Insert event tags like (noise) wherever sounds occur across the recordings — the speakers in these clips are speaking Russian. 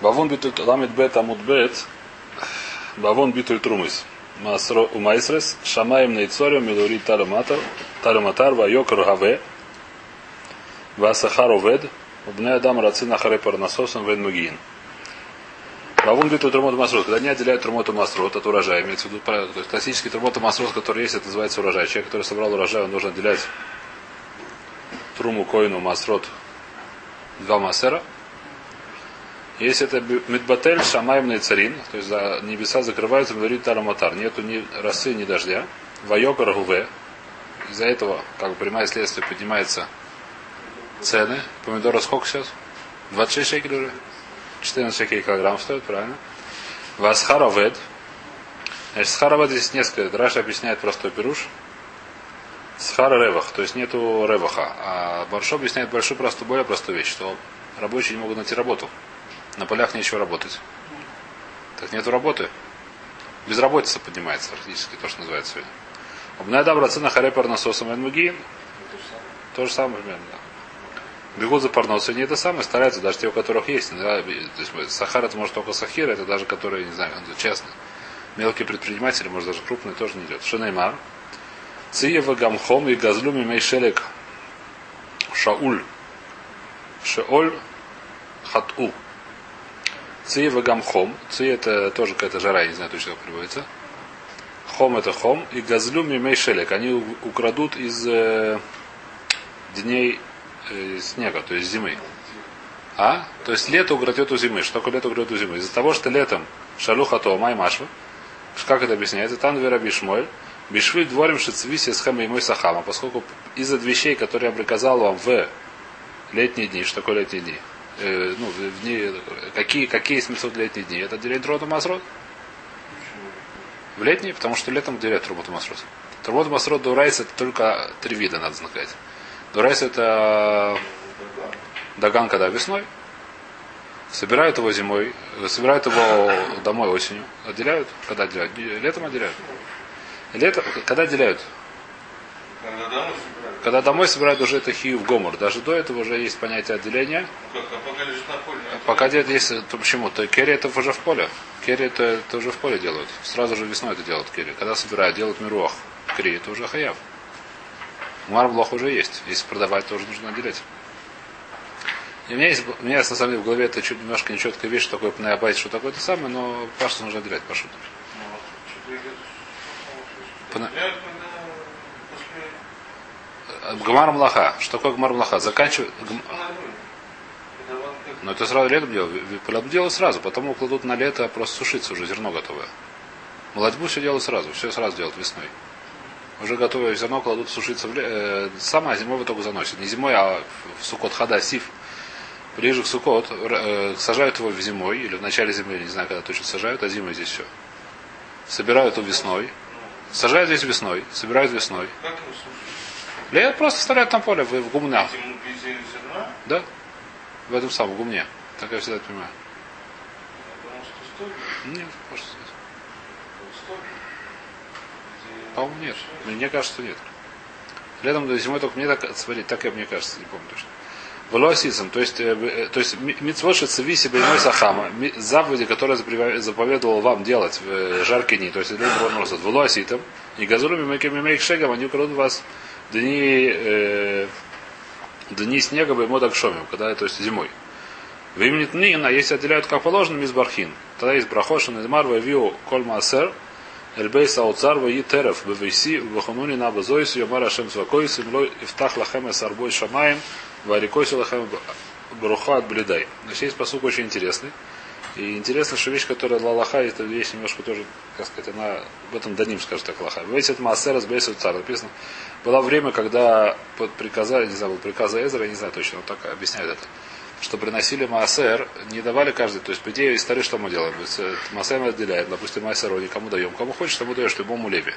Бавон битуль ламит бет амут бет. Бавон битуль трумис. У майсрес. Шамаем нейцорем милури талюматар вайокр гаве. Васахар овед. Убне адам рацин ахаре парнасосом вен мугиин. Бавун битуль трумот масрот. Когда не отделяют трумоту масрот от урожая, имеется в виду то есть классический трумоту масрот, который есть, это называется урожай. Человек, который собрал урожай, он должен отделять труму коину масрот два массера. Если это медбатель, шамаемный царин, то есть за небеса закрываются, говорит тараматар. Нету ни росы, ни дождя. Вайокар гуве. Из-за этого, как бы прямое следствие, поднимаются цены. Помидоры сколько сейчас? 26 шекелей уже? 14 шекелей килограмм стоит, правильно? Васхаровед. Значит, схаровед здесь несколько. Раша объясняет простой пируш. Схар ревах, то есть нету реваха. А Баршо объясняет большую простую, более простую вещь, что рабочие не могут найти работу. На полях нечего работать. Так нету работы. Безработица поднимается практически, то, что называется сегодня. Обнайдам рацина харе парнососом энмугиин. То же самое примерно, да. Бегут за парносой не это самое, стараются, даже те, у которых есть. Да, то есть, сахар это может только сахир, это даже которые, не знаю, честно. Мелкие предприниматели, может даже крупные, тоже не идет. Шинеймар. Циева гамхом и газлюми мейшелек Шауль. Шеоль хату. Циева гамхом. Ци это тоже какая-то жара, я не знаю точно как переводится. Хом это хом. И газлюми мейшелек. Они украдут из э, дней э, снега, то есть зимы. А? То есть лето украдет у зимы. Что такое лето украдет у зимы? Из-за того, что летом шалуха то май машва. Как это объясняется? Там верабишмоль. Бишвиль дворим шицвиси с и мой сахама, поскольку из-за вещей, которые я приказал вам в летние дни, что такое летние дни? Э, ну, в дни, какие, какие смысл летние дни? Это делить роду масрот? В летние, потому что летом делят роботу масрот. Роботу масрот дурайс это только три вида, надо знать. Дурайс это даган, когда весной, собирают его зимой, собирают его домой осенью, отделяют, когда отделяют, летом отделяют. Лето, когда отделяют? Когда домой собирают. Когда домой собирают уже это хию в гомор. Даже до этого уже есть понятие отделения. Как, а пока лежит на поле. не Пока делают, есть, то почему? То керри это уже в поле. Керри это, это уже в поле делают. Сразу же весной это делают керри. Когда собирают, делают мируах. Керри это уже хаяв. Марблох уже есть. Если продавать, тоже нужно отделять. И у меня есть, у меня на самом деле в голове это чуть немножко нечеткая вещь, что такое пнеабайт, что такое это самое, но пашту нужно отделять, пашу. Ну, вот, что-то я где-то Пона- Отделяют, когда после- Гмар млаха. Что такое гмар млаха? Заканчивают. гм- Но это сразу летом делают. Полотбу делают сразу, потом его кладут на лето, просто сушиться уже, зерно готовое. Молодьбу все делают сразу, все сразу делают весной. Уже готовое зерно кладут сушиться в ле... э, Самое зимой в итоге заносит. Не зимой, а в сукот хада, сив. Ближе к сукот, э, сажают его в зимой, или в начале зимы, не знаю, когда точно сажают, а зимой здесь все. Собирают его весной. Сажают здесь весной, собирают весной. Лет просто оставляют на поле, в, в гумнах. Да? В этом самом гумне. Так я всегда это понимаю. Стойко. Нет, может. По-моему, нет. Мне кажется, что нет. Летом до зимой только мне так, смотри, так я мне кажется, не помню точно. Велосисом, то есть, э, э, то есть митцвоши цеви себе иной сахама, заповеди, которые заповедовал вам делать в э, жаркие дни, то есть Броносот, велоситом, и газуруми мейк шегом, они украдут вас дни, э, дни снега бы так шомим, когда, то есть зимой. В имени Тнин, а если отделяют как положено, мизбархин. Тогда есть брахошин, измар, вавиу, коль маасер, Эльбейс аутзар и терев бевейси вахануни на базойс йомар ашем свакойс имлой ифтах лахем эс арбой шамаем варикойс лахем бруха от. Значит, есть посук очень интересный. И интересно, что вещь, которая лалаха, это вещь немножко тоже, как сказать, она в этом даним, скажем так, лаха. Весь это маасер с цар написано. Было время, когда под приказа, не знаю, был приказ Эзра, я не знаю точно, он так объясняет это что приносили маасер, не давали каждый. То есть, по идее, истории что мы делаем? Маасер мы отделяем. Допустим, маасерони кому даем? Кому хочешь, тому даешь любому леве.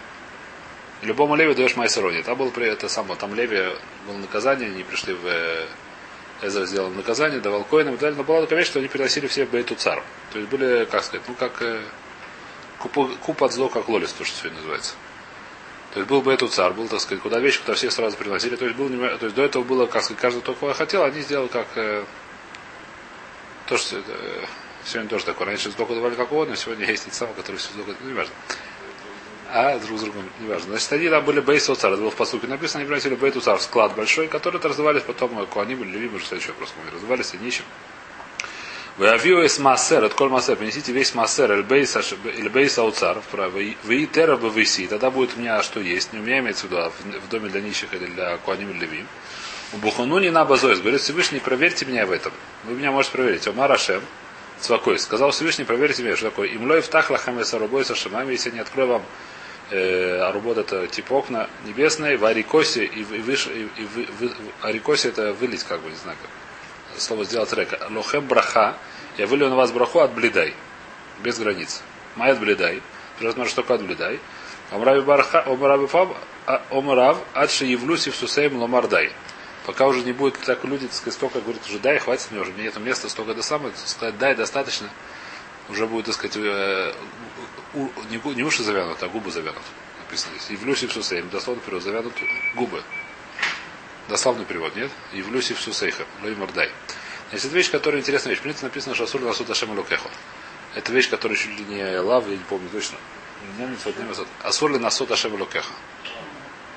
Любому леве даешь маасерони. Там было при это самое, там леве было наказание, они пришли в э, Эзра сделал наказание, давал коинам и так далее. Но была такая вещь, что они приносили все в Бейту цар. То есть были, как сказать, ну как э, куп, куп от зло, как лолис, то, что сегодня называется. То есть был бы этот царь, был, так сказать, куда вещи, куда все сразу приносили. То есть, был, то есть до этого было, как сказать, каждый только хотел, они сделали как э, то, что это, э, Сегодня тоже такое. Раньше сдоку давали как угодно, сегодня есть самые, которые все сдоку, ну, не важно. А друг с другом, не важно. Значит, они там были бейс это было в посылке написано, они приносили бейт уцар, склад большой, который раздавались потом, они были левимы, что еще просто раздавались и нищим. Вы авио из массер, от коль массер, принесите весь массер, эльбейс ауцар, вы тера бы выси, тогда будет у меня что есть, не у меня имеется в виду, а в доме для нищих или для куаним или левим. У Бухану не на базоис, говорит Всевышний, проверьте меня в этом. Вы меня можете проверить. Омар Ашем, Цвакой, сказал Всевышний, проверьте меня, что такое. Имлой в тахлах хамеса рубой со шамами, если не открою вам э, арубот это типа окна небесные, в арикосе и, выше, и, и, и, арикосе это вылить, как бы, не знаю, как слово сделать река. Лохем браха, я вылью на вас браху от блидай, без границ. Майят блидай, возможно, что такое от блидай. Омрави барха, омрави фаб, а, омрав, адши явлюси в сусейм ломардай. Пока уже не будет так люди, так сказать, столько говорят, уже дай, хватит мне уже, мне нет места, столько до самого, сказать, дай, достаточно, уже будет, так сказать, э, у, не, не уши завянут, а губы завянут. Написано здесь. Евлюси в сусейм, дословно перевод, завянут губы. Дословный перевод, нет? Евлюси в сусейха, лой мордай. Значит, это вещь, которая интересная вещь. В принципе, написано, Асур насуд Ашем Лукехо. Это вещь, которая чуть ли не лав, я не помню точно. Асур ли насуд Ашем Лукехо.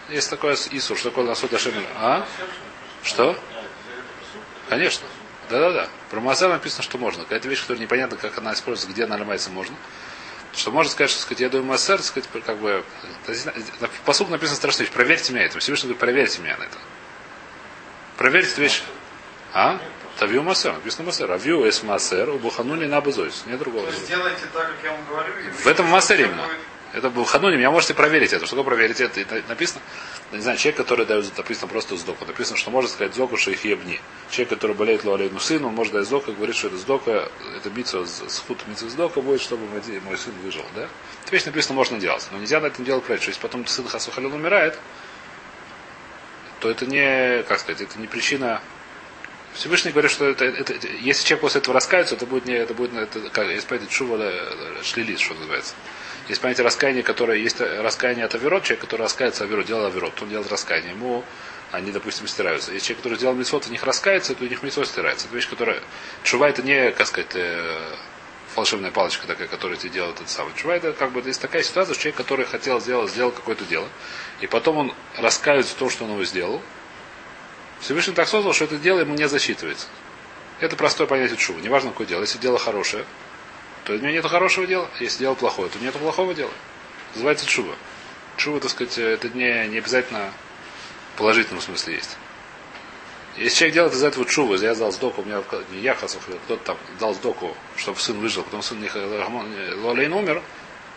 Есть такое Исур, что такое насуд Ашем А? Что? Конечно. Да-да-да. Про Маасер написано, что можно. Какая-то вещь, которая непонятно, как она используется, где она ломается, можно. Что можно сказать, что сказать, я думаю, Маасер, сказать, как бы. По сути написано страшная вещь. Проверьте меня это. Всевышний говорит, проверьте меня на это. Проверьте эту вещь. А? Тавью Масер, написано Масер. Авью эс Масер, у Буханули на Базойс. Нет другого. Сделайте так, как я вам говорю. В этом Масере именно. Это был Хануни, меня можете проверить это. Что такое проверить это? написано, не знаю, человек, который дает, написано просто сдоку. Написано, что может сказать сдоку шейхиебни. Человек, который болеет луалейну сыну, он может дать сдоку, говорит, что это сдока, это битва с худ митцва сдока будет, чтобы мой сын выжил. Да? Это вещь написано, можно делать. Но нельзя на этом делать проверить. Если потом сын Хасухалил умирает, то это не, как сказать, это не причина Всевышний говорит, что это, это, если человек после этого раскается, это будет не, это будет, это, как, если понятие шува шлилит, что называется. Есть понятие раскаяния, которое есть раскаяние от Аверот, человек, который раскается Аверот, делал Аверот, он делает раскаяние, ему они, допустим, стираются. Если человек, который сделал митцвот, в них раскается, то у них митцвот стирается. Это вещь, которая... Чува это не, как сказать, э, волшебная палочка такая, которая тебе делает этот самый. Чува это как бы есть такая ситуация, что человек, который хотел сделать, сделал какое-то дело, и потом он раскаивается в том, что он его сделал, Всевышний так создал, что это дело ему не засчитывается. Это простое понятие чува. Неважно, какое дело. Если дело хорошее, то у меня нет хорошего дела. Если дело плохое, то нет плохого дела. Называется чува. Чува, так сказать, это не, не обязательно в положительном смысле есть. Если человек делает из этого чува, я дал сдоку, у меня не я хасов, кто-то там дал сдоку, чтобы сын выжил, потом сын не Лолейн умер,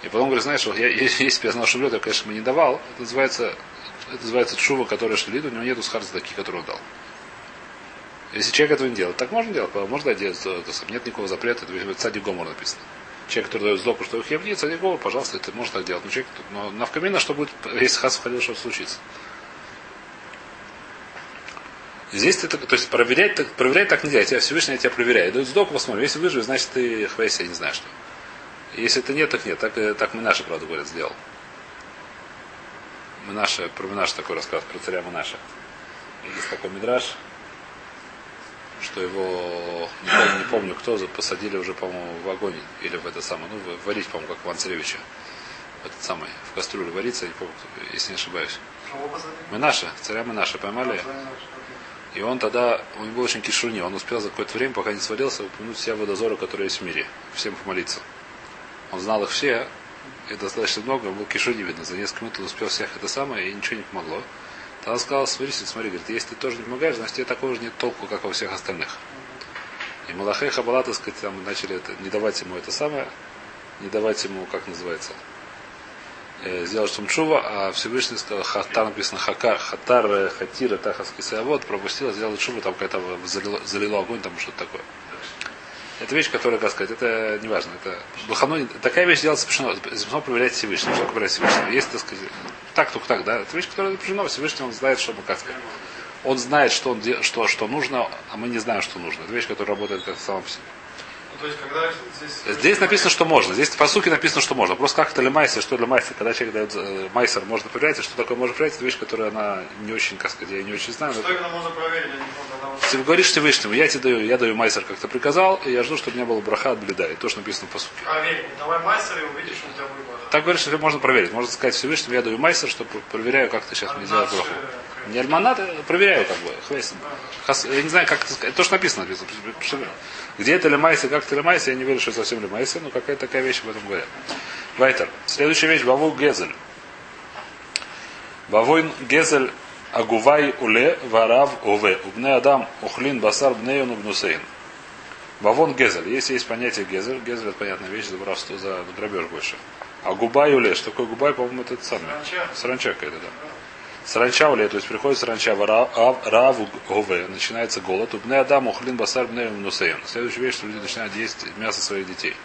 и потом говорит, знаешь, я, (laughs) если бы я знал, что умрет, я, конечно, бы не давал. Это называется это называется чува, которая шлит, у него нету схарцдаки, который он дал. Если человек этого не делает, так можно делать, можно делать, нет никакого запрета, это в Цади Гомор написано. Человек, который дает сдоку, что их хевни, Цади Гомор, пожалуйста, это можно так делать. Но, человек, но навкамина, что будет, (laughs) если хас входил, что случится. Здесь это, то есть проверять, так, проверять так нельзя. Я тебя Всевышний я тебя проверяю. Дают сдоку, посмотрим. Если выживешь, значит ты хвейся, я не знаю что. Если это нет, так нет. Так, так мы наши, правда, говорят, сделал. Минаша, про Минаша такой рассказ, про царя Минаша. Есть такой мидраж, что его, не помню, не помню кто, посадили уже, по-моему, в огонь или в это самое, ну, варить, по-моему, как Иван Царевича. В этот самый, в кастрюлю варится, не помню, если не ошибаюсь. Минаша, царя Минаша, поймали. И он тогда, у него был очень кишуни, он успел за какое-то время, пока не свалился, упомянуть все водозоры, которые есть в мире. Всем помолиться. Он знал их все, и достаточно много, был кишу не видно. За несколько минут он успел всех это самое, и ничего не помогло. Тогда он сказал, смотри, смотри, говорит, если ты тоже не помогаешь, значит тебе такого же нет толку, как у всех остальных. И Малахей Хабала, так сказать, там начали это, не давать ему это самое, не давать ему, как называется, э, сделать шумчува, а Всевышний сказал, хатар написано хакар, хатар, э, хатира, тахаский савод, пропустил, сделал шубу, там какая-то залило, залило огонь, там что-то такое. Это вещь, которая, как сказать, это не важно. Это Блахану, такая вещь делается запрещено. Запрещено проверять Всевышнего. Что проверять Всевышнего? Есть, так сказать, так, только так, да. Это вещь, которая запрещена. Всевышний, он знает, что, как сказать. Он знает, что, он, что, что нужно, а мы не знаем, что нужно. Это вещь, которая работает как сама по себе. То есть, когда здесь... Здесь написано, что можно. Здесь по сути написано, что можно. Просто как это для майса, что для майса. Когда человек дает э, майсер, можно проверять, и что такое можно проверять, это вещь, которая она не очень, как сказать, я не очень знаю. Что именно можно проверить? Ты говоришь Всевышнему, я тебе даю, я даю майсер, как ты приказал, и я жду, чтобы у меня было браха от бледа. И то, что написано по сути. Проверь. Давай мастер и увидишь, что у тебя выбор. Так говоришь, что можно проверить. Можно сказать Всевышнему, я даю майсер, чтобы проверяю, как ты сейчас мне делаешь браху. Не альманат, а проверяю, как бы. хвейсом. Я не знаю, как это сказать. То, что написано. написано. Где это лемайся, как это лемайся, я не верю, что это совсем лемайся, но какая-то такая вещь об этом говорят. Вайтер. Следующая вещь, Баву Гезель. Бавойн Гезель Агувай Уле Варав Уве. Убне Адам Ухлин Басар Бнеюн Убнусейн. Бавон Гезель. Если есть понятие Гезель, Гезель это понятная вещь за воровство, за грабеж больше. А Губай Уле, что такое Губай, по-моему, это самое. Саранча какая-то, да. Саранча уле, то есть приходит саранча в Ав- Раву Гове, начинается голод. Убне Адам Ухлин Басар Бнеюн Нусейн. Следующая вещь, что люди начинают есть мясо своих детей.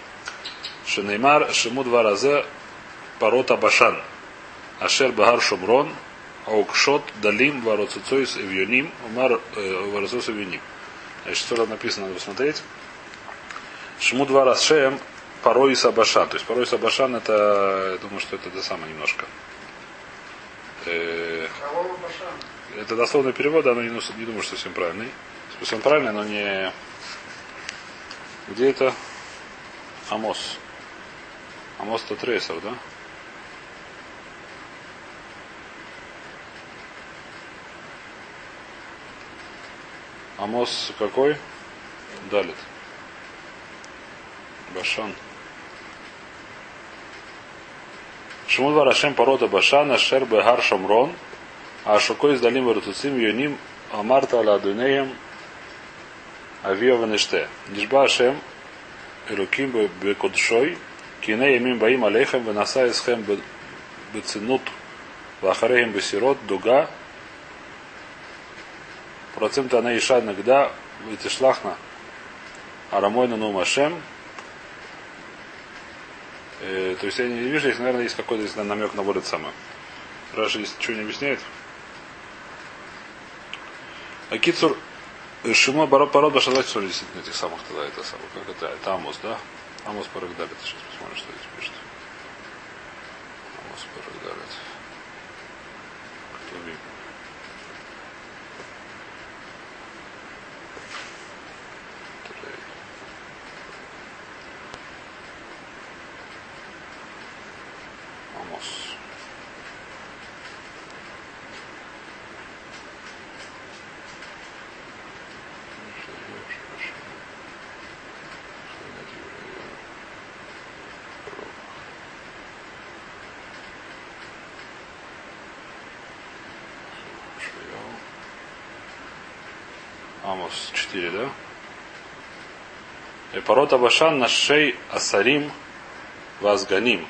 Шенеймар Шиму два раза Парота Башан. Ашер Багар Шумрон, Аукшот Далим Вароцуцойс Эвьюним, Умар Вароцуцойс Эвьюним. Значит, что там написано, надо посмотреть. Шму два раз Шеем Пароиса Башан. То есть Пароиса Башан это, я думаю, что это то самое немножко. Это дословный перевод, да, но не, не думаю, что совсем правильный. Смысле, он правильный, но не... Где это? Амос. Амос это трейсер, да? Амос какой? Далит. Башан. Шмуд Варашем порода Башана Шер Бегар Шамрон. А шукой издалим вартуцим юним амарта ала адунеям авио ванеште. Нишба Ашем элуким бекодшой кине ямим баим алейхем венаса исхем бецинут вахарехем бесирот дуга процент она иша нагда витишлахна арамойна нум Ашем Э, то есть я не вижу, здесь, наверное, есть какой-то намек на это самое. Раша здесь ничего не объясняет. Акицур Шимо Баро Парод что ли действительно этих самых тогда это самое. Как это? Это Амос, да? Амос Парагдалит. Сейчас посмотрим, что здесь пишет. Амос Парагдалит. Кто видит? Трей. Амос. Амос 4, да? И порота Башан на шей Асарим Вазганим.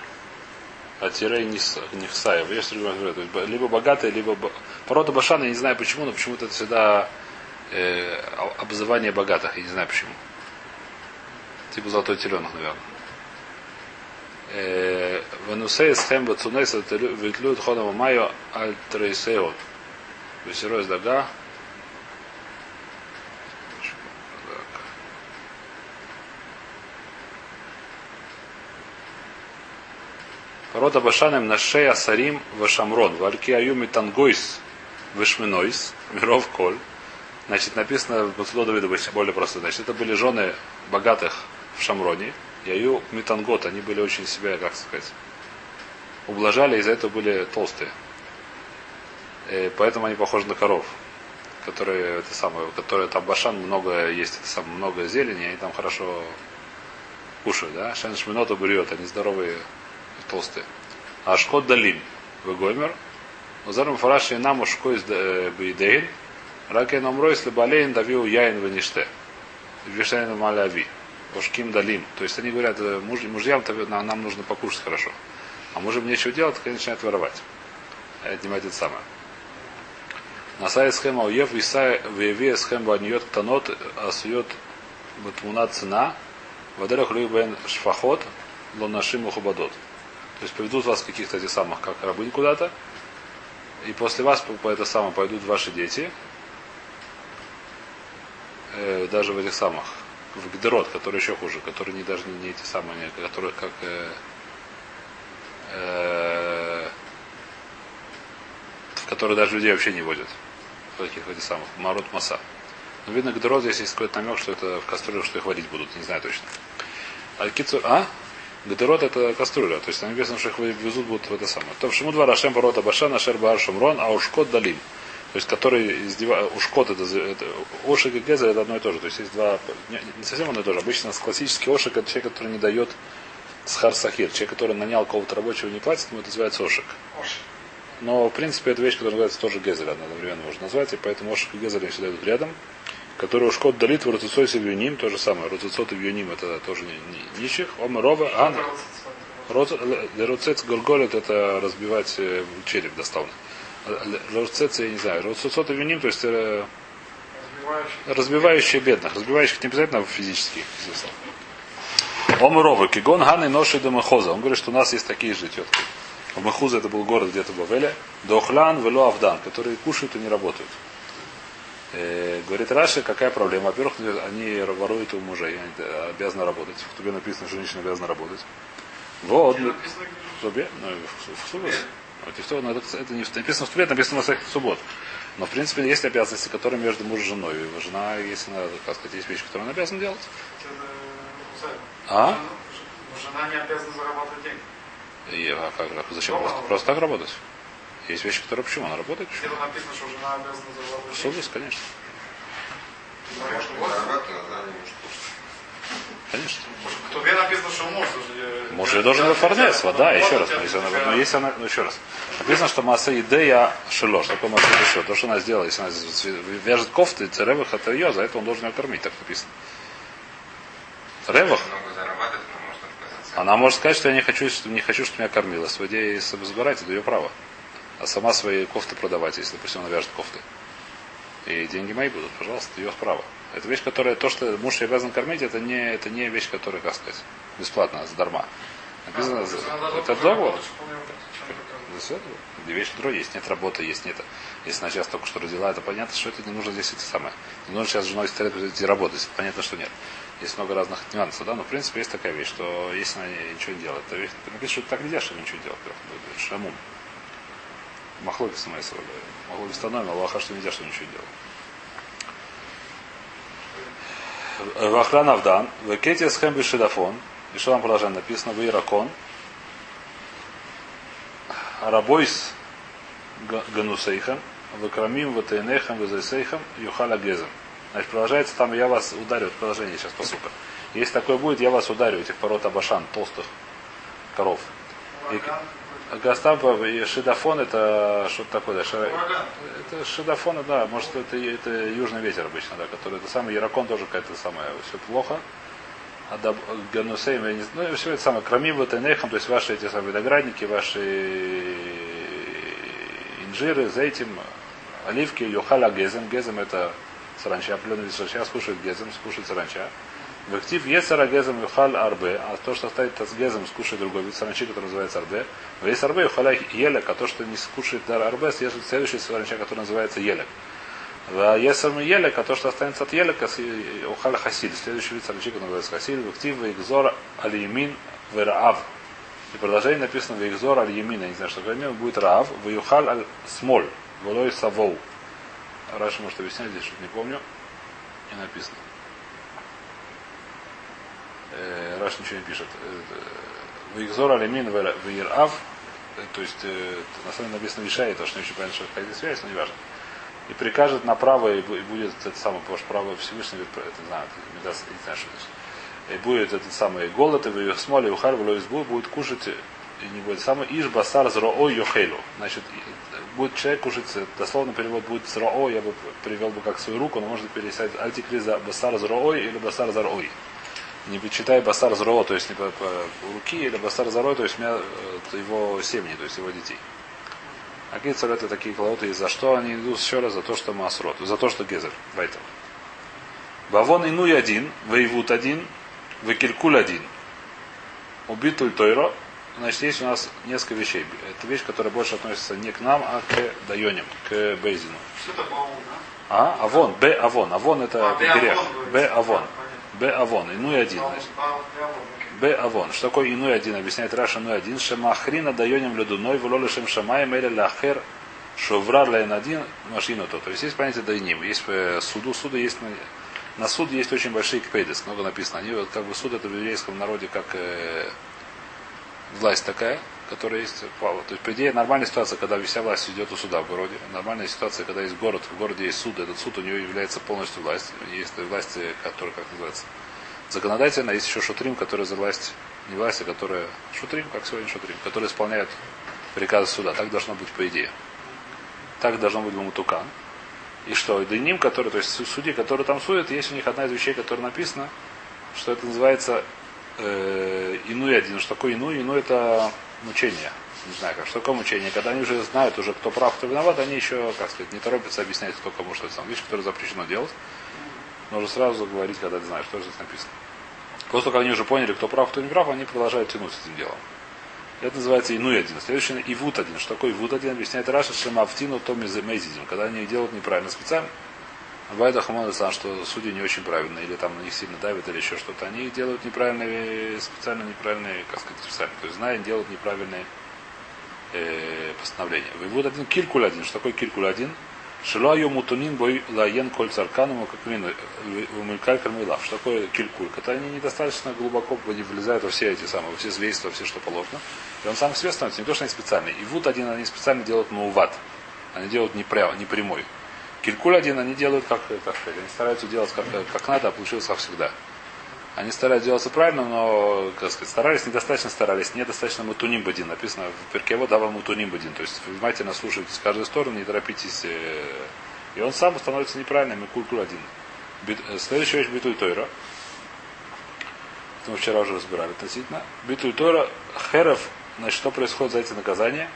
А тирей Нихсаев. Есть другой Либо богатые, либо... бо- Порода Башан, я не знаю почему, но почему-то это всегда э, об- обзывание богатых. Я не знаю почему. Типа золотой теленок, наверное. Э, Венусей схем бацунес ветлют ходом майо аль трейсеот. Весерой дага. Рода Башанем на шея Сарим Вашамрон. Вальки Аюми Тангойс Вишминойс. Миров Коль. Значит, написано в Мацудо Давида более просто. Значит, это были жены богатых в Шамроне. И Аю Митангот. Они были очень себя, как сказать, ублажали, из-за этого были толстые. Э, поэтому они похожи на коров. Которые, это самое, которые там Башан много есть, это самое, много зелени, они там хорошо кушают, да? Шен Шминоту берет, они здоровые толстые. А шкот далим в гомер. Узарм фараши нам ушко из бейдейн. Раке номро, если болеен, давил яин в ниште. Вишайн маляви. Ушким далим. То есть они говорят, э, муж, мужьям нам, нам нужно покушать хорошо. А мужем нечего делать, так они начинают воровать. Отнимать это самое. Насай схема уев висай веви схем баньет ктанот асует батмуна цена. Ваделях бен шфахот лонашим ухубадот. Есть поведут вас каких-то этих самых, как рабынь куда-то, и после вас по, по это самое пойдут ваши дети, э, даже в этих самых, в Гдерот, которые еще хуже, которые не даже не, не эти самые, которые как э, э, в которые даже людей вообще не водят. Таких этих самых. Марот Маса. Но видно, Гдерот здесь есть какой-то намек, что это в кастрюлю, что их водить будут, не знаю точно. А Кицур, а? Гдерот это кастрюля, то есть написано, что их везут будут в это самое. То, почему два Рашем Барота Баша, Нашер Баар Шумрон, а Ушкот Далим. То есть, который издева... Ушкот это, это Ошик и Гезер это одно и то же. То есть, есть два, не, не совсем одно и то же. Обычно классический Ошик это человек, который не дает схар сахир. Человек, который нанял кого-то рабочего не платит, ему это называется Ошик. Но, в принципе, это вещь, которая называется тоже Гезель, одновременно можно назвать, и поэтому Ошик и Гезель всегда идут рядом. Который Ушкот Далит в Руцицой и Вьюним, то же самое. Руцицот и Вьюним это тоже не, не, нищих. Омарова, а Руцец Голголит это разбивать э, череп доставно. Руцец, я не знаю. Руцицот и Вьюним, то есть э, разбивающие бедных. Разбивающих не обязательно физически, естественно. Омарова, Кигон, Ганны, Ноши, Дамахоза. Он говорит, что у нас есть такие же тетки. В Махуза это был город где-то в Бавеле. Дохлян, Вело, Авдан, которые кушают и не работают. Э, говорит Раши, какая проблема? Во-первых, они воруют у мужей, они обязаны работать. В Тубе написано, что женщина обязана работать. Вот. В Тубе, ну, в, в субботу. Ну, это, это не написано в Тубе, это написано на суббот. Но, в принципе, есть обязанности, которые между мужем и женой. И жена, если она, как сказать, есть вещи, которые она обязана делать. А? Жена не обязана зарабатывать деньги. И, а как, зачем просто, просто так работать? Есть вещи, которые почему? Она работает почему? Написано, что жена обязана зарабатывать Совесть, конечно. Конечно. В Тубе написано, что муж. Муж ее должен выфорнять, вода, еще раз. Но если она, но если она, ну еще раз. Написано, что масса идея шило, что такое масса идея То, что она сделала, если она вяжет кофты, царевых от ее, за это он должен ее кормить, так написано. Царевых? Она может сказать, что я не хочу, не хочу, чтобы меня кормила. Свой идеей забирать, это ее право. А сама свои кофты продавать, если, допустим, она вяжет кофты. И деньги мои будут, пожалуйста, ее право. Это вещь, которая, то, что муж обязан кормить, это не, это не вещь, которая, как сказать, бесплатно, задарма. Написано, А, это договор. Две вещи другое есть, нет работы, есть нет. Если она сейчас только что родила, это понятно, что это не нужно здесь это самое. Не нужно сейчас с женой идти работать, понятно, что нет. Есть много разных нюансов, да, но в принципе есть такая вещь, что если она ничего не делает, то вещь, написано, что так нельзя, что ничего делать. Шамун. Махлоки смысл. Махлоки становим, Аллаха, что нельзя, что ничего делать. Вахран Авдан, в Кетия с Хэмби Шидафон, и что там продолжение написано, в Иракон, Рабойс Ганусейхам, в Крамим, в Тейнехам, в Зайсейхам, Юхала Гезем. Значит, продолжается там, я вас ударю, продолжение сейчас посука. Если такое будет, я вас ударю, этих пород Абашан, толстых коров. И, Гастав и шидафон это что-то такое, да, шара... это шидафон, да, может это, это южный ветер обычно, да, который это самый Яракон тоже какая-то самая, все плохо. А Ганусейм, я не знаю, ну все это самое, Крамим, Тенехам, то есть ваши эти самые виноградники, ваши инжиры, зайтим, оливки, Йохала Гезем, Гезем это саранча, определенный вид саранча, скушает Гезем, скушает саранча. В актив Есара Гезем Юхал Арбе, а то, что оставит с Гезем, скушает другой вид саранчи, который называется Арбе. В Ес Арбе Юхаля Елек, а то, что не скушает дар Арбе, съест следующий саранча, который называется Елек. В Есар Елек, а то, что останется от Елека, Ухаля Хасиль, следующий вид саранчи, который называется Хасиль. В актив Игзор Алиемин Вераав. И продолжение написано в Игзор Аль-Емин, я не знаю, что такое будет Раав, в Юхал Аль-Смоль, Волой Савоу. Раша может объяснять здесь, что не помню. Не написано. Э, Раш ничего не пишет. Вигзор алимин вирав. То есть, э, на самом деле написано Вишай, то что не очень понятно, что какая связь, но не важно. И прикажет направо, и будет это самое, потому что право Всевышний, это знаю, не знаю, что это. И будет этот самый голод, и в ее смоле, и ухар, в будет кушать, и не будет самый иш басар зроо йохелю. Значит, будет человек кушать, дословно перевод будет зроо, я бы привел бы как свою руку, но можно пересядь альтикриза басар зроо или басар зарой не читай басар зро, то есть не по, по руки, или басар зарой, то есть мя, его семьи, то есть его детей. А какие это такие клауты, и за что они идут еще раз? За то, что масрот, за то, что гезер, вайтер. Бавон инуй один, воевут один, векелькуль один. Убитуль тойро, значит, есть у нас несколько вещей. Это вещь, которая больше относится не к нам, а к дайоним, к Бейзину. Что это баун, да? А? Авон, Б Авон. Авон это А, Б. Авон, Б Авон. Иной один. Значит. Б авон. Что такое иной один? Объясняет Раша иной один. Шамахрина дайоним ледуной влолы шем шамаем или ляхер шоврар лайн один машину то. То есть есть понятие дайним. Есть э, суду. Суды есть на суд есть очень большие кпейдес. Много написано. Они вот как бы суд это в еврейском народе как э, власть такая которая есть Павла. То есть, по идее, нормальная ситуация, когда вся власть идет у суда в городе. Нормальная ситуация, когда есть город, в городе есть суд, этот суд у него является полностью власть. Есть власть, которая, как называется, законодательная, есть еще шутрим, который за власть, не власть, а которая шутрим, как сегодня шутрим, который исполняет приказы суда. Так должно быть по идее. Так должно быть Мутукан. И что? И Деним, который, то есть судьи, которые там судят, есть у них одна из вещей, которая написана, что это называется э, Инуй один. Что такое Инуй? Инуй это мучение. Не знаю, как, что такое мучение. Когда они уже знают, уже кто прав, кто виноват, они еще, как сказать, не торопятся объяснять, кто кому что сам. Вещь, которую запрещено делать. Нужно сразу говорить, когда ты знаешь, что здесь написано. После того, как они уже поняли, кто прав, кто не прав, они продолжают тянуть с этим делом. Это называется инуй один. Следующий ивут один. Что такое ивут один? Объясняет Раша Шемавтину Томи Мейзидим. Когда они делают неправильно специально. Бывает Ахман что судьи не очень правильные, или там на них сильно давят, или еще что-то. Они делают неправильные, специально неправильные, как сказать, специально. То есть, зная, делают неправильные э, постановления. Вывод один, килькуль один. Что такое килькуль один? Шило ее мутунин бой лаен коль царкану умылькаль кармилав. Что такое килькуль? Это они недостаточно глубоко не влезают во все эти самые, во все свидетельства, все, что положено. И он сам к себе становится не то, что они специальные. И вуд один они специально делают мауват. Они делают не, Килькуль один они делают как, сказать, они стараются делать как, как надо, а получилось как всегда. Они стараются делаться правильно, но, как сказать, старались, недостаточно старались, недостаточно мутуним бадин. Написано в перкево дава мутуним бадин. То есть внимательно слушайте с каждой стороны, не торопитесь. Э, и он сам становится неправильным, и кулькуль один. Э, следующая вещь битуль тойра. Это мы вчера уже разбирали относительно. Битуль тойра, херов, значит, что происходит за эти наказания?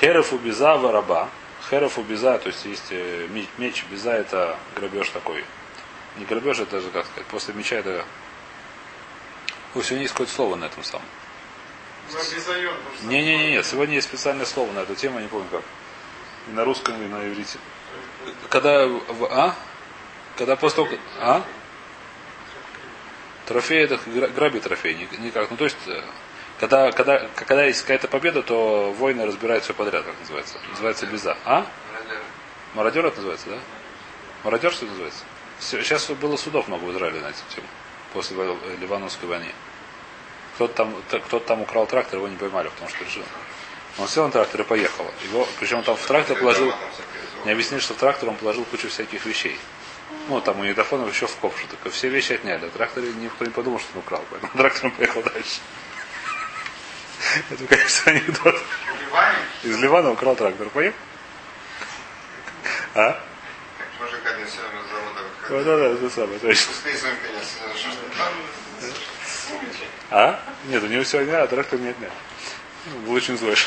Херов убиза вараба. Херов у беза, то есть есть э, меч, беза это грабеж такой. Не грабеж, это же, как сказать, после меча это... У сегодня есть какое-то слово на этом самом. Не-не-не, сегодня есть специальное слово на эту тему, я не помню как. И на русском, и на иврите. Когда, а? Когда после того, а? Трофей это грабит трофей, никак. Ну то есть э, когда, когда, когда есть какая-то победа, то воины разбирают все подряд, как называется. Называется беза. А? Мародер это называется, да? Мародер что называется? Сейчас было судов много в Израиле на эту тему. После Ливановской войны. Кто-то там, кто там украл трактор, его не поймали, потому что решил. Он сел на трактор и поехал. Его, причем там в трактор положил, не объяснили, что в трактор он положил кучу всяких вещей. Ну, там у магнитофонов еще в ковшу. Так все вещи отняли. А трактор никто не подумал, что он украл. Поэтому (laughs) трактор поехал дальше. Это, конечно, анекдот. Из Ливана украл трактор. Поехал? А? Вот, да, да, это самое, точно. А? Нет, у него сегодня, а трактор нет, нет. Ну, был очень злой. (laughs)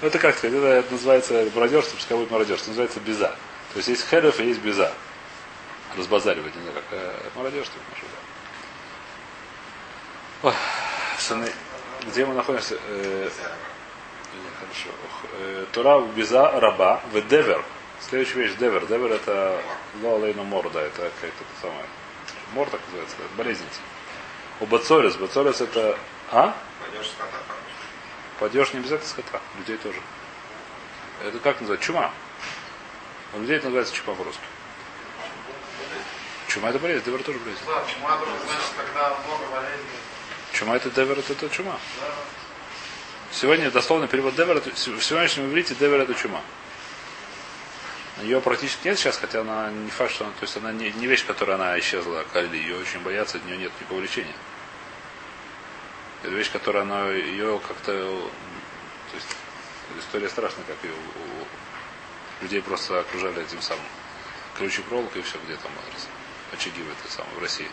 Ну, это как сказать, это, называется мародерство, пускай будет мародерство, называется беза. То есть есть херов и есть беза. Разбазаривать, не знаю, как мародерство, может. Ой, сыны, где мы находимся? Э, хорошо. Э, Тура Биза Раба в Девер. Следующая вещь Девер. Девер это Лолейна Морда. Это какая-то самая. Мор так называется. Болезнь. У Бацорис. Бацорис это. А? Падеж не обязательно скота. Людей тоже. Это как называется? Чума. У людей это называется чума по-русски. Чума это болезнь, девер тоже болезнь. Да, чума тоже значит, когда много болезней. Чума это девер, это, это чума. Сегодня дословно перевод девер, в сегодняшнем иврите девер это чума. Ее практически нет сейчас, хотя она не факт, что она, то есть она не, не вещь, которая она исчезла, Кали, ее очень боятся, от нее нет никакого лечения. Это вещь, которая она ее как-то, то есть история страшная, как ее у, людей просто окружали этим самым ключи проволокой и все, где там очаги в этой самой, в России.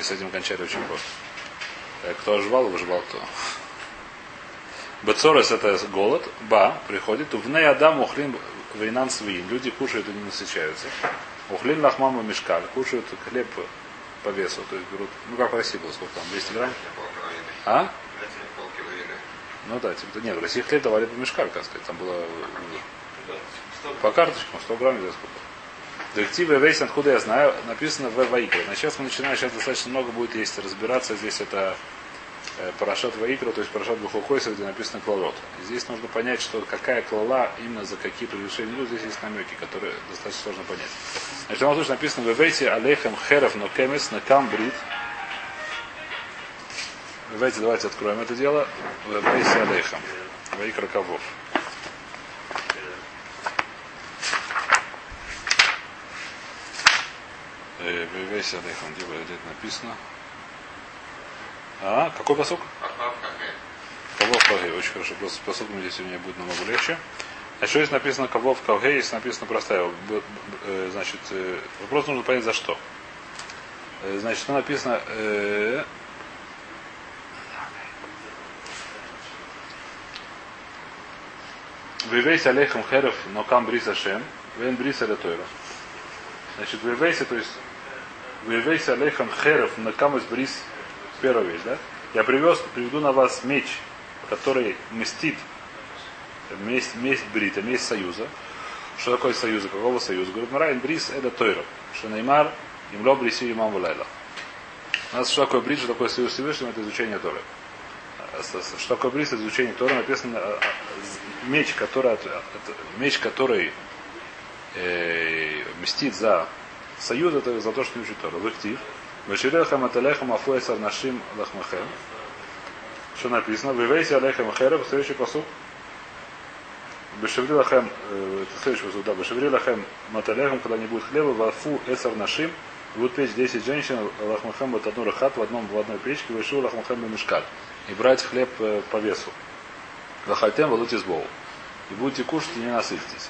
И с этим кончали очень просто. Э, кто жвал, выживал кто. Бецорес это голод. Ба приходит. В Адам ухлин вейнан свиин. Люди кушают и не насыщаются. Ухлин лахмама мешкаль. Кушают хлеб по весу. То есть берут, ну как в России было, сколько там, 200 грамм? А? Ну да, типа, нет, в России хлеб давали по мешкаль, как сказать, там было по карточкам 100 грамм, или сколько. Директива весь, откуда я знаю, написано в Ваикре. Но сейчас мы начинаем, сейчас достаточно много будет есть разбираться. Здесь это э, Парашат Ваикра, то есть Парашат Бухукойса, где написано Клалот. Здесь нужно понять, что какая клала именно за какие превышения. Ну, здесь есть намеки, которые достаточно сложно понять. Значит, в случае написано в Вейте Алейхем Херев но Кемес на Камбрид. Вейте давайте откроем это дело. В Вейте Алейхем. Ваикра Кавов. Вейся Алейхам, где написано? А, какой посук? Кавов Кавгей, очень хорошо. Просто посук здесь у меня будет намного легче. А что здесь написано Кавов Кавгей, если написано простая. Значит, вопрос нужно понять за что. Значит, что написано Вивейс алейхам херев, но кам бриса шем, вен бриса летойра. Значит, вивейся, то есть Вейвейся алейхам херев на камус брис. Первая вещь, да? Я привез, приведу на вас меч, который мстит месть, месть брита, месть союза. Что такое союза? Какого союза? Говорит, Марайн брис это тойра. Что Неймар, им ло бриси имам валайла. У нас что такое брит, что такое союз Всевышнего, это изучение Торы. Что такое брис, изучение Торы, написано меч, который, меч, который мстит за Союз это за то, что не учит Тору. Вектив. Веширехам аталехам афуэсар нашим лахмахем. Что написано? Вивейси алехам херев. Следующий посуд. Бешеври лахем, это следующий посуд, да, Бешеври лахем маталехам, когда не будет хлеба, вафу эсар нашим, будут печь 10 женщин, лахмахем вот одну рахат в одном в одной печке, вышу лахмахем на мешкат. И брать хлеб по весу. Вахальтем валут избову. И будете кушать и не насытитесь.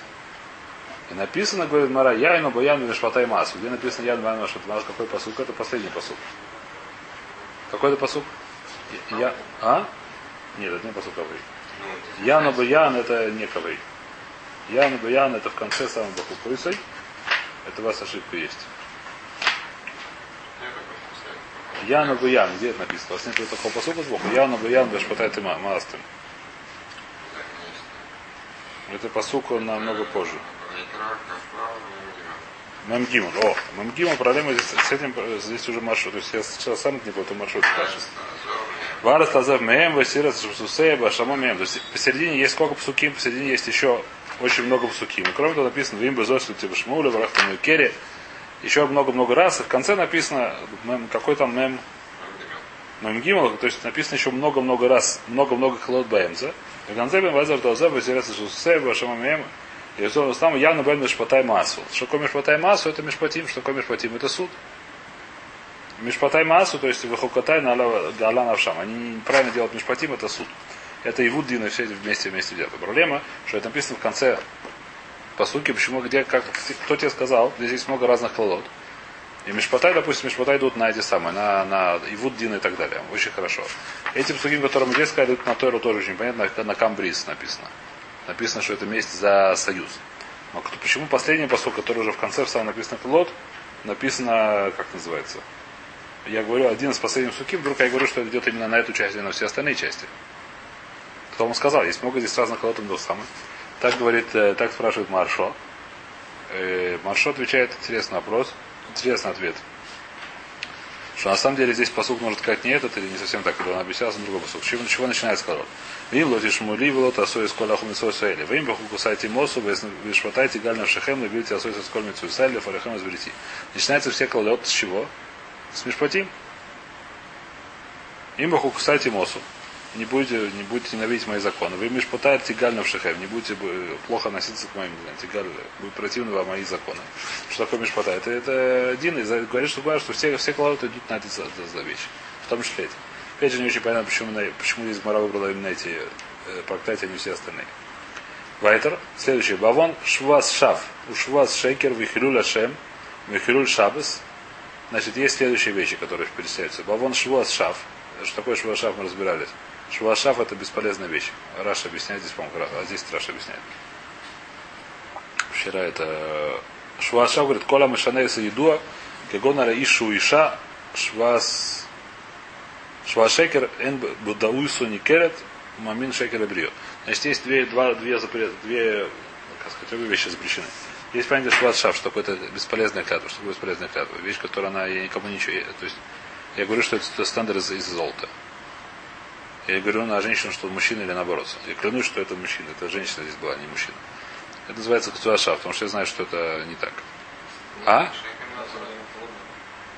И написано, говорит Мара, Яйну Баяну Вишпатай Масу. Где написано Яйну Баяну Вишпатай Масу? Какой посук? Это последний посук. Какой это посук? Я... А? Нет, это не посук Каври. Яну Баян это не Каври. Яну Баян это в конце самого Бахупрысой. Это у вас ошибка есть. Яну Баян, где это написано? У вас нет такого посука сбоку. Яну Баян Вишпатай Мастым. Это посук он намного позже. Мемгимон. О, Мемгимон, проблема здесь, с этим, здесь уже маршрут. То есть я сейчас сам не буду маршрут скажет. Варас Тазав Мем, Васирас Шусея, Башамо Мем. То есть посередине есть сколько псуким, посередине есть еще очень много псуким. Кроме того написано Вим Безосу Тибашмуля, Варахтану Керри. Еще много-много раз. И в конце написано, какой там мем, мем гимал, то есть написано еще много-много раз, много-много холод баемца. В конце бен вазар тазав, васирас шусея, Башамо Мем, и там явно бен мишпатай массу. Что такое мишпатай массу, это мишпатим. Что такое мишпатим, это суд. Мишпатай массу, то есть выхукатай на Галан Авшам. Они неправильно делают мишпатим, это суд. Это и Вуддин, и все вместе вместе делают. Проблема, что это написано в конце по сути, почему, где, как, кто тебе сказал, здесь есть много разных колод. И Мишпатай, допустим, Мишпатай идут на эти самые, на, на Ивуд Дин и так далее. Очень хорошо. Эти псуки, которым здесь сказали, на Тойру тоже очень понятно, на Камбрис написано написано, что это месть за союз. Но почему последний посок, который уже в конце в самом написано пилот, написано, как называется? Я говорю, один из последних суки, вдруг я говорю, что это идет именно на эту часть, а на все остальные части. Кто вам сказал? Есть много здесь разных колотов до самых. Так говорит, э, так спрашивает Маршо. Э, Маршо отвечает интересный вопрос, интересный ответ. Что на самом деле здесь посук может сказать не этот или не совсем так, когда он объяснялся, другой посук. Чего, чего начинается колот? Вим лоти шмули влот асой сколь ахумицой саэли. Вим баху кусайте мосу, вишватайте гальна шехем, набилите асой сколь мицой саэли, фарахем изберите. Начинается все колот с чего? С мишпатим. Им баху кусайте мосу. Не будете, не будете ненавидеть мои законы. Вы мишпатает тигаль в шехем. Не будете плохо относиться к моим тигаль. Будет противны вам мои законы. Что такое мишпатает? Это, это один из говорит, что, что все, все колоты идут на эти за, за, за вещи. В том числе эти. Опять же, не очень понятно, почему, почему из Мара выбрала именно эти э, проклятия, а не все остальные. Вайтер. Следующий. Бавон швас шав. У швас шекер вихилюль ашем. Вихилюль шабас. Значит, есть следующие вещи, которые перечисляются. Бавон швас шав. Что такое швас шав, мы разбирались. Швас шав это бесполезная вещь. Раш объясняет здесь, по-моему, а здесь Раш объясняет. Вчера это Швас шав говорит, кола мышанеса едуа, кегонара ишу иша, швас Швашекер эн будауису никерет, мамин шекер брио. Значит, есть две, два, две, запрет, две, как сказать, две вещи запрещены. Есть понятие шват шав, что это бесполезная клятва, что такое бесполезная клятва. Вещь, которая она я никому ничего. То есть я говорю, что это стандарт из, из золота. Я говорю на женщину, что мужчина или наоборот. Я клянусь, что это мужчина. Это женщина здесь была, а не мужчина. Это называется кацуаша, потому что я знаю, что это не так. А?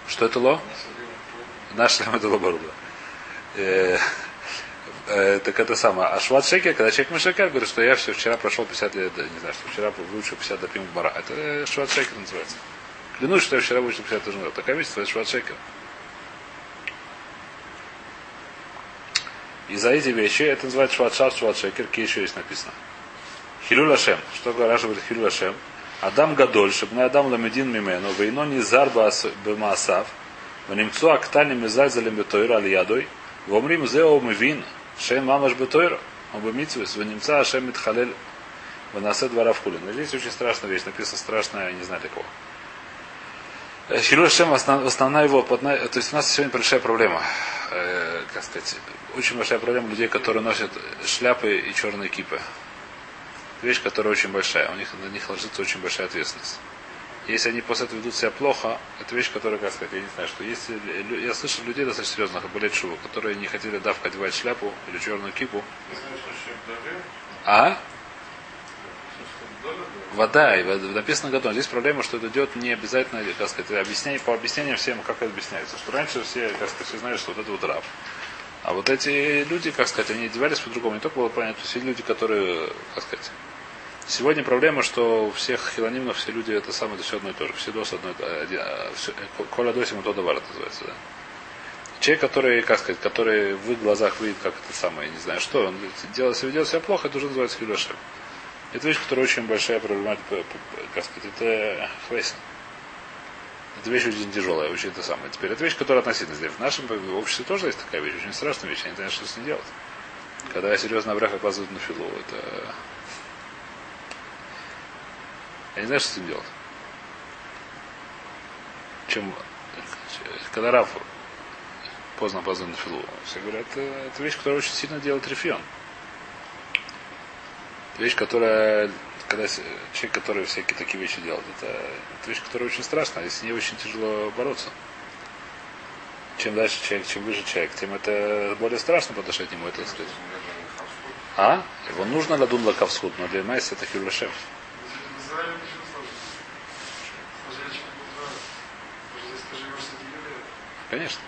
Что это ло? Наш шлем это лоборуда. Э, э, так это самое. А шват шекер, когда человек мышекер говорит, что я все вчера прошел 50 лет, не знаю, что вчера выучил 50 допим бара. Это шват шекер называется. Клянусь, что я вчера выучил 50 тоже Такая вещь, это шват шекер. И за эти вещи это называется шват шав, шват шекер, ки еще есть написано. Хилюл Ашем. Что говорит говорит Хилюл Ашем? Адам Гадоль, чтобы Адам ламедин мимену, вейно не зарба бемаасав, ванимцу актани мизальзалем бетойра аль ядой, вомрим зео мивин, шен мамаш бетойра, он бы митсвес, ванимца Ашем митхалель, ванасе двора в хулин. Здесь очень страшная вещь, написано страшная, не знаю для кого. Хилюл Ашем, основная его, то есть у нас сегодня большая проблема, э, как сказать, очень большая проблема людей, которые носят шляпы и черные кипы вещь, которая очень большая. У них на них ложится очень большая ответственность. Если они после этого ведут себя плохо, это вещь, которая, как сказать, я не знаю, что если я слышал людей достаточно серьезных, болеть шубу, которые не хотели давка одевать шляпу или черную кипу. А? Вода, и написано готово. Здесь проблема, что это идет не обязательно, как сказать, объяснение, по объяснениям всем, как это объясняется. Что раньше все, как сказать, все знали, что вот это вот раб. А вот эти люди, как сказать, они одевались по-другому. Не только было понятно, все люди, которые, как сказать, Сегодня проблема, что у всех хилонимов все люди это самое, это все одно и то же. Все дос одно, один, а, все, э, коля досим то это называется, да. Человек, который, как сказать, который в их глазах видит, как это самое, не знаю что, он делает, ведет себя плохо, это уже называется хилошем. Это вещь, которая очень большая проблема, как сказать, это хвейсен. Это вещь очень тяжелая, очень это самое. Теперь это вещь, которая относительно здесь. В нашем обществе тоже есть такая вещь, очень страшная вещь, я не знаю, что с ней делать. Когда серьезно обрях оказывают на филу, это я не знаю, что с этим делать. Чем, когда Раф поздно поздно на филу, все говорят, это, это вещь, которая очень сильно делает рефион. Вещь, которая, когда человек, который всякие такие вещи делает, это, это вещь, которая очень страшная, и с ней очень тяжело бороться. Чем дальше человек, чем выше человек, тем это более страшно по отношению к нему, это сказать. А? Его нужно ладун лакавсхуд, но для Майса это хилюшем. Конечно.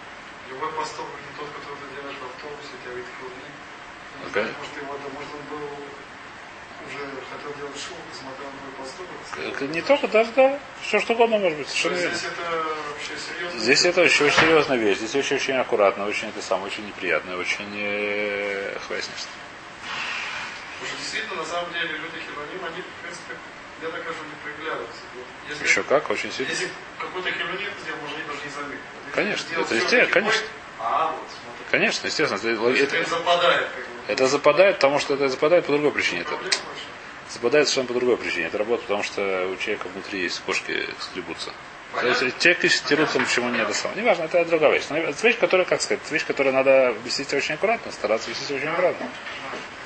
Любой поступок не тот, который ты делаешь в автобусе, тебя видит хилоним. Okay. Может, его, может, он был уже хотел делать шоу, посмотрел на твой поступок. Э, не только, даже да, все что угодно может быть. Совершенно здесь это вообще серьезно. Здесь это очень, очень серьезная вещь. Здесь очень, очень аккуратно, очень это самое, очень неприятно, очень э, хвастнично. Потому что действительно, на самом деле, люди хилоним, они, в принципе, я так скажу, не проявляются. Если, Еще как, очень сильно. Если какой-то хилоним сделал, можно даже не заметить. Конечно, это естественно, конечно. А, вот, конечно, естественно. Это, это, это западает. Как бы. Это западает, потому что это западает по другой причине. Это западает совершенно по другой причине. Это работа, потому что у человека внутри есть кошки скребутся. То есть человек ищет тирутся, почему нет, это самое. Неважно, это другая вещь. Но это вещь, которая, как сказать, это вещь, которую надо вести очень аккуратно, стараться вести очень аккуратно.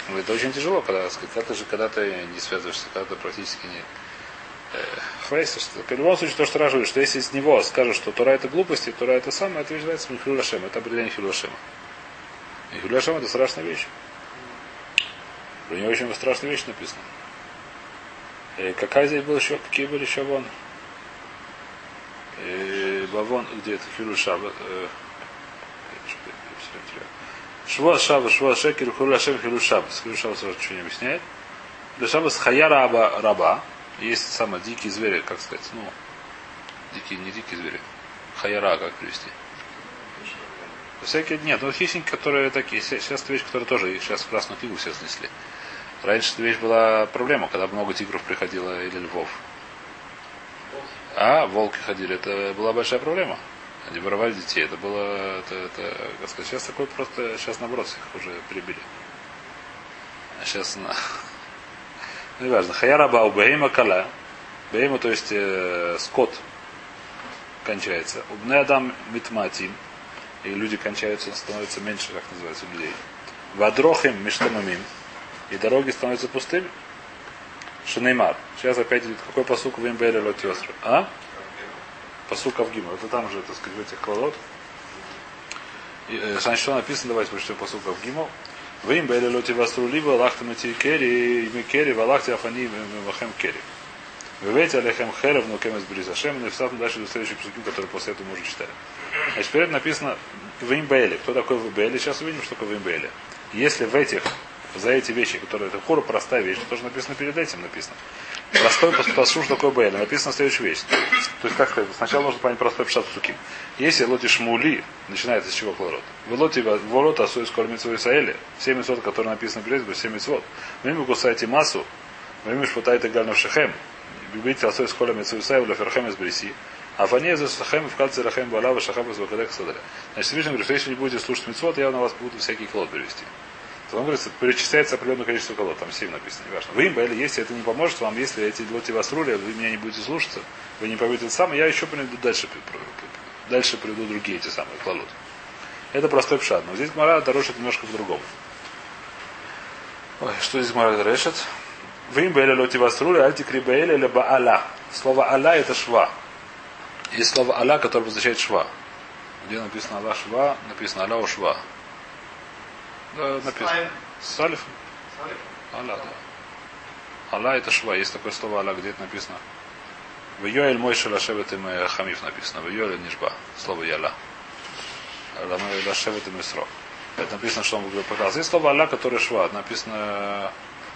Это очень тяжело, когда, когда ты же, когда ты не связываешься, когда ты практически не, Хвейса, что в любом случае то, что Раш что если из него скажут, что Тора это глупости, Тора это самое, это называется Хилюшем, это определение Хилюшема. И это страшная вещь. Про него очень страшная вещь написана. И э, какая здесь была еще, какие были еще вон? И, э, Бавон, где это? Э, Шва Шаба, Шва Шекер, Хилюшем, Хилюшаба. Хилюшаба сразу ничего не объясняет. Хилюшаба с Хаяра Раба, есть самые дикие звери, как сказать, ну, дикие, не дикие звери. Хаяра, как привести. Всякие, нет, ну хищники, которые такие, сейчас это вещь, которая тоже, их сейчас в Красную книгу все снесли. Раньше эта вещь была проблема, когда много тигров приходило или львов. А, волки ходили, это была большая проблема. Они воровали детей, это было, это, это как сказать, сейчас такое просто, сейчас наоборот их уже прибили. А сейчас на, (laughs) ну, неважно. Хаяраба у Бейма Кала. Бейма, то есть э, скот кончается. У Бне Адам Митматим. И люди кончаются, становятся меньше, как называется, людей. Вадрохим Миштамамим. И дороги становятся пустыми. Шинеймар. Сейчас опять идет какой посук в имбеле лотиосры. А? Посук Авгима. Это там же, так сказать, в этих кладот. И, э, Значит, что написано, давайте прочтем посук Авгиму. Вы им бели лоти вастру либо лахта мати кери, и ми кери, валахти афани вахем кери. Вы видите, алехем херев, но кем из бризашем, и написал дальше до следующих псуким, которые после этого мы уже читали. Значит, вперед написано в имбеле. Кто такой в имбеле? Сейчас увидим, что такое в имбеле. Если в этих, за эти вещи, которые это хура простая вещь, тоже написано перед этим написано. Простой послушай такой Бейли. Написано следующая вещь. То есть, как сказать, сначала нужно понять простой пшат суки. Если лоти шмули, начинается с чего клорот? Вы лоти ворот асу из кормицу Исаэли, 7 митцвот, которые написаны перед этим, 7 митцвот. Вы ему кусаете массу, вы ему шпутаете гальну шехем, бибите асу из кормицу Исаэли, ферхем из бриси, а фане за сахем в кальце рахем балава шахам из вакадек садаля. Значит, Всевышний говорит, что если не будете слушать митцвот, я на вас буду всякий клод перевести он говорит, перечисляется определенное количество колод, там 7 написано, неважно. Вы им или если это не поможет вам, если эти лоти вас рули, вы меня не будете слушаться, вы не пойдете сам, я еще приведу дальше, дальше приведу другие эти самые колод. Это простой пшат. Но здесь Мара дорожит немножко по-другому. Ой, что здесь Мара решит? Вы им были лоти вас рули, альти крибаэля или баала. Слово аля это шва. Есть слово аля, которое означает шва. Где написано Алла Шва, написано Алла Шва. Да, написано. Салиф. Алла, да. Алла это шва. Есть такое слово Алла, где это написано. В Йоэль мой шалашевет им хамиф написано. В Йоэль нишба. Слово Яла. Лашевет им срок. Это написано, что он показал. Есть слово Алла, которое шва. Написано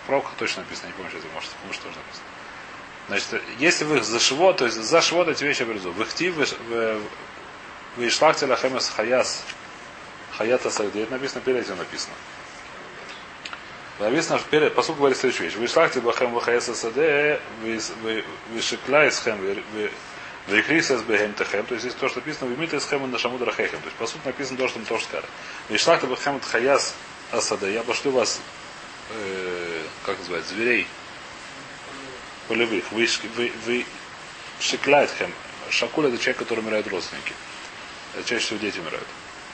Прок точно написано, не помню, что это может, может тоже написано. Значит, если вы за шво, то есть за шво эти вещи обрезу. В ихти вы ишлахте лахемес хаяс Хаята Сагди. Это написано перед этим написано. Написано, что перед, посуд говорит следующую вещь. Вы шлахте бахем вахаяса саде, вы шикла из хэм, вы крисас бехем техем. То есть здесь то, что написано, вы мита из хэм на шамуд рахехем. То есть посуд написано то, что мы тоже сказали. Вы шлахте бахем хаяс асаде. Я пошлю вас, э, как называется, зверей полевых. Вы, вы, вы шиклайт хэм. Шакуль это человек, который умирает родственники. Чаще всего дети умирают.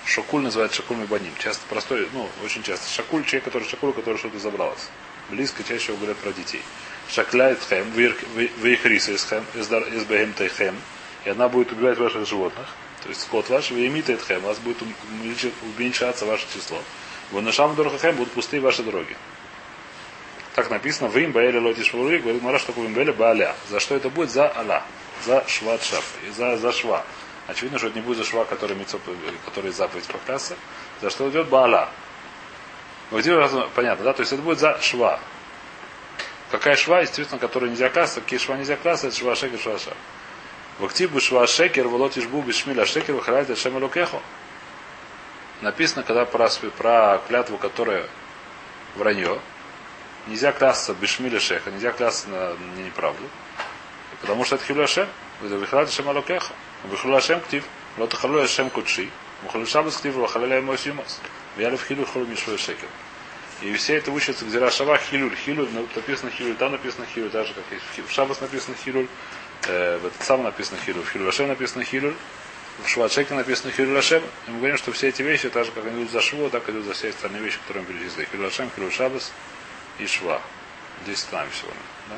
Шакуль называется шакуль мебаним. Часто простой, ну, очень часто. Шакуль, человек, который шакуль, который что-то забралось. Близко чаще всего говорят про детей. Шакляет хэм, выихриса из хэм, из бэгэм хэм. И она будет убивать ваших животных. То есть скот ваш, имитает хэм, у вас будет уменьшаться ваше число. Вы на шам хэм будут пустые ваши дороги. Так написано, вы им баэли лоти швури, говорит Мара, что такое им баэли бааля. За что это будет? За аля. За шват шаф. За, за шва. Очевидно, что это не будет за шва, который, мицоп, который заповедь поклясться. За что идет Баала. Понятно, да? То есть это будет за шва. Какая шва, естественно, которая нельзя класться, какие шва нельзя класться, это шва шекер, шва ша. В актив бы шва шекер, волот ишбу бишмиля шекер, выхарает это шема лукехо. Написано, когда про, про клятву, которая вранье, нельзя клясться бишмиля шеха, нельзя клясться на неправду. Потому что это хиляше. Выхарает шема лукехо. Бешула Ашем ктив. Лота халуя Ашем кудши. Мухалю Шабас ктив. Лохаляля мой сюмас. Вялев хилю холю мишуя шекер. И все это учатся где Рашава Хилюль. Хилюль написано Хилюль, там написано Хилюль, даже как и В Шабас написано Хилюль, э, в этот сам написано Хилюль, в Хилюль Ашем написано Хилюль, в Швачеке написано Хилюль Ашем. И мы говорим, что все эти вещи, так же как они идут за Шво, так идут за все остальные вещи, которые мы перечислили. Хилюль Ашем, Хилюль Шабас и Шва. Здесь с нами сегодня. Да?